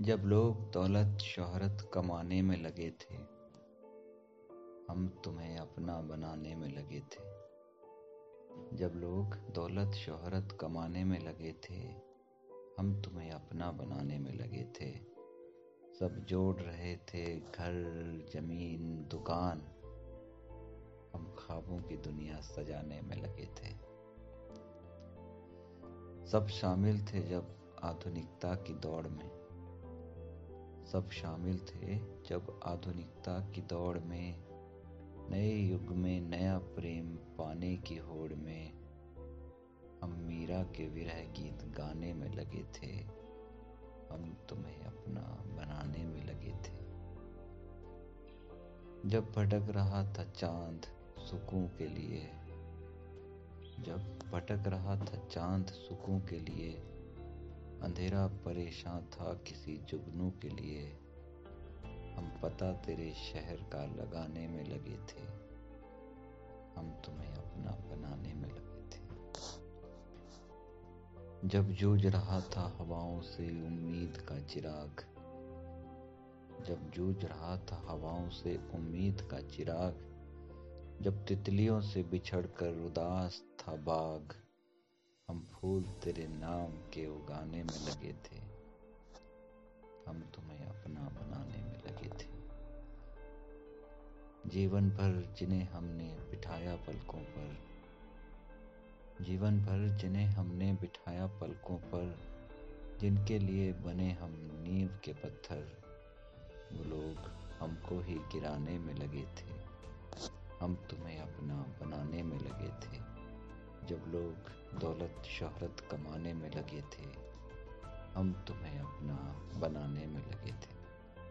जब लोग दौलत, शोहरत कमाने में लगे थे, हम तुम्हें अपना बनाने में लगे थे। जब लोग दौलत, शोहरत कमाने में लगे थे, हम तुम्हें अपना बनाने में लगे थे। सब जोड़ रहे थे, घर, ज़मीन, दुकान, हम ख्वाबों की दुनिया सजाने में लगे थे। सब शामिल थे जब आधुनिकता की दौड़ में। सब शामिल थे जब आधुनिकता की दौड़ में, नए युग में, नया प्रेम पाने की होड़ में हम मीरा के विरह गीत गाने में लगे थे। हम तुम्हें अपना बनाने में लगे थे। जब भटक रहा था चाँद सुकून के लिए, जब भटक रहा था चाँद सुकून के लिए अंधेरा परेशान था किसी जुगनू के लिए। हम पता तेरे शहर का लगाने में लगे थे। हम तुम्हें अपना बनाने में लगे थे। जब जूझ रहा था हवाओं से उम्मीद का चिराग, जब जूझ रहा था हवाओं से उम्मीद का चिराग, जब तितलियों से बिछड़कर उदास था बाग हम फूल तेरे नाम के उगाने में लगे थे। हम तुम्हें अपना बनाने में लगे थे। जीवन भर जिन्हें हमने बिठाया पलकों पर, जीवन भर जिन्हें हमने बिठाया पलकों पर, जिनके लिए बने हम नींव के पत्थर, वो लोग हमको ही गिराने में लगे थे। हम तुम्हें अपना बनाने में लगे जब लोग दौलत शहरत कमाने में लगे थे हम तुम्हें अपना बनाने में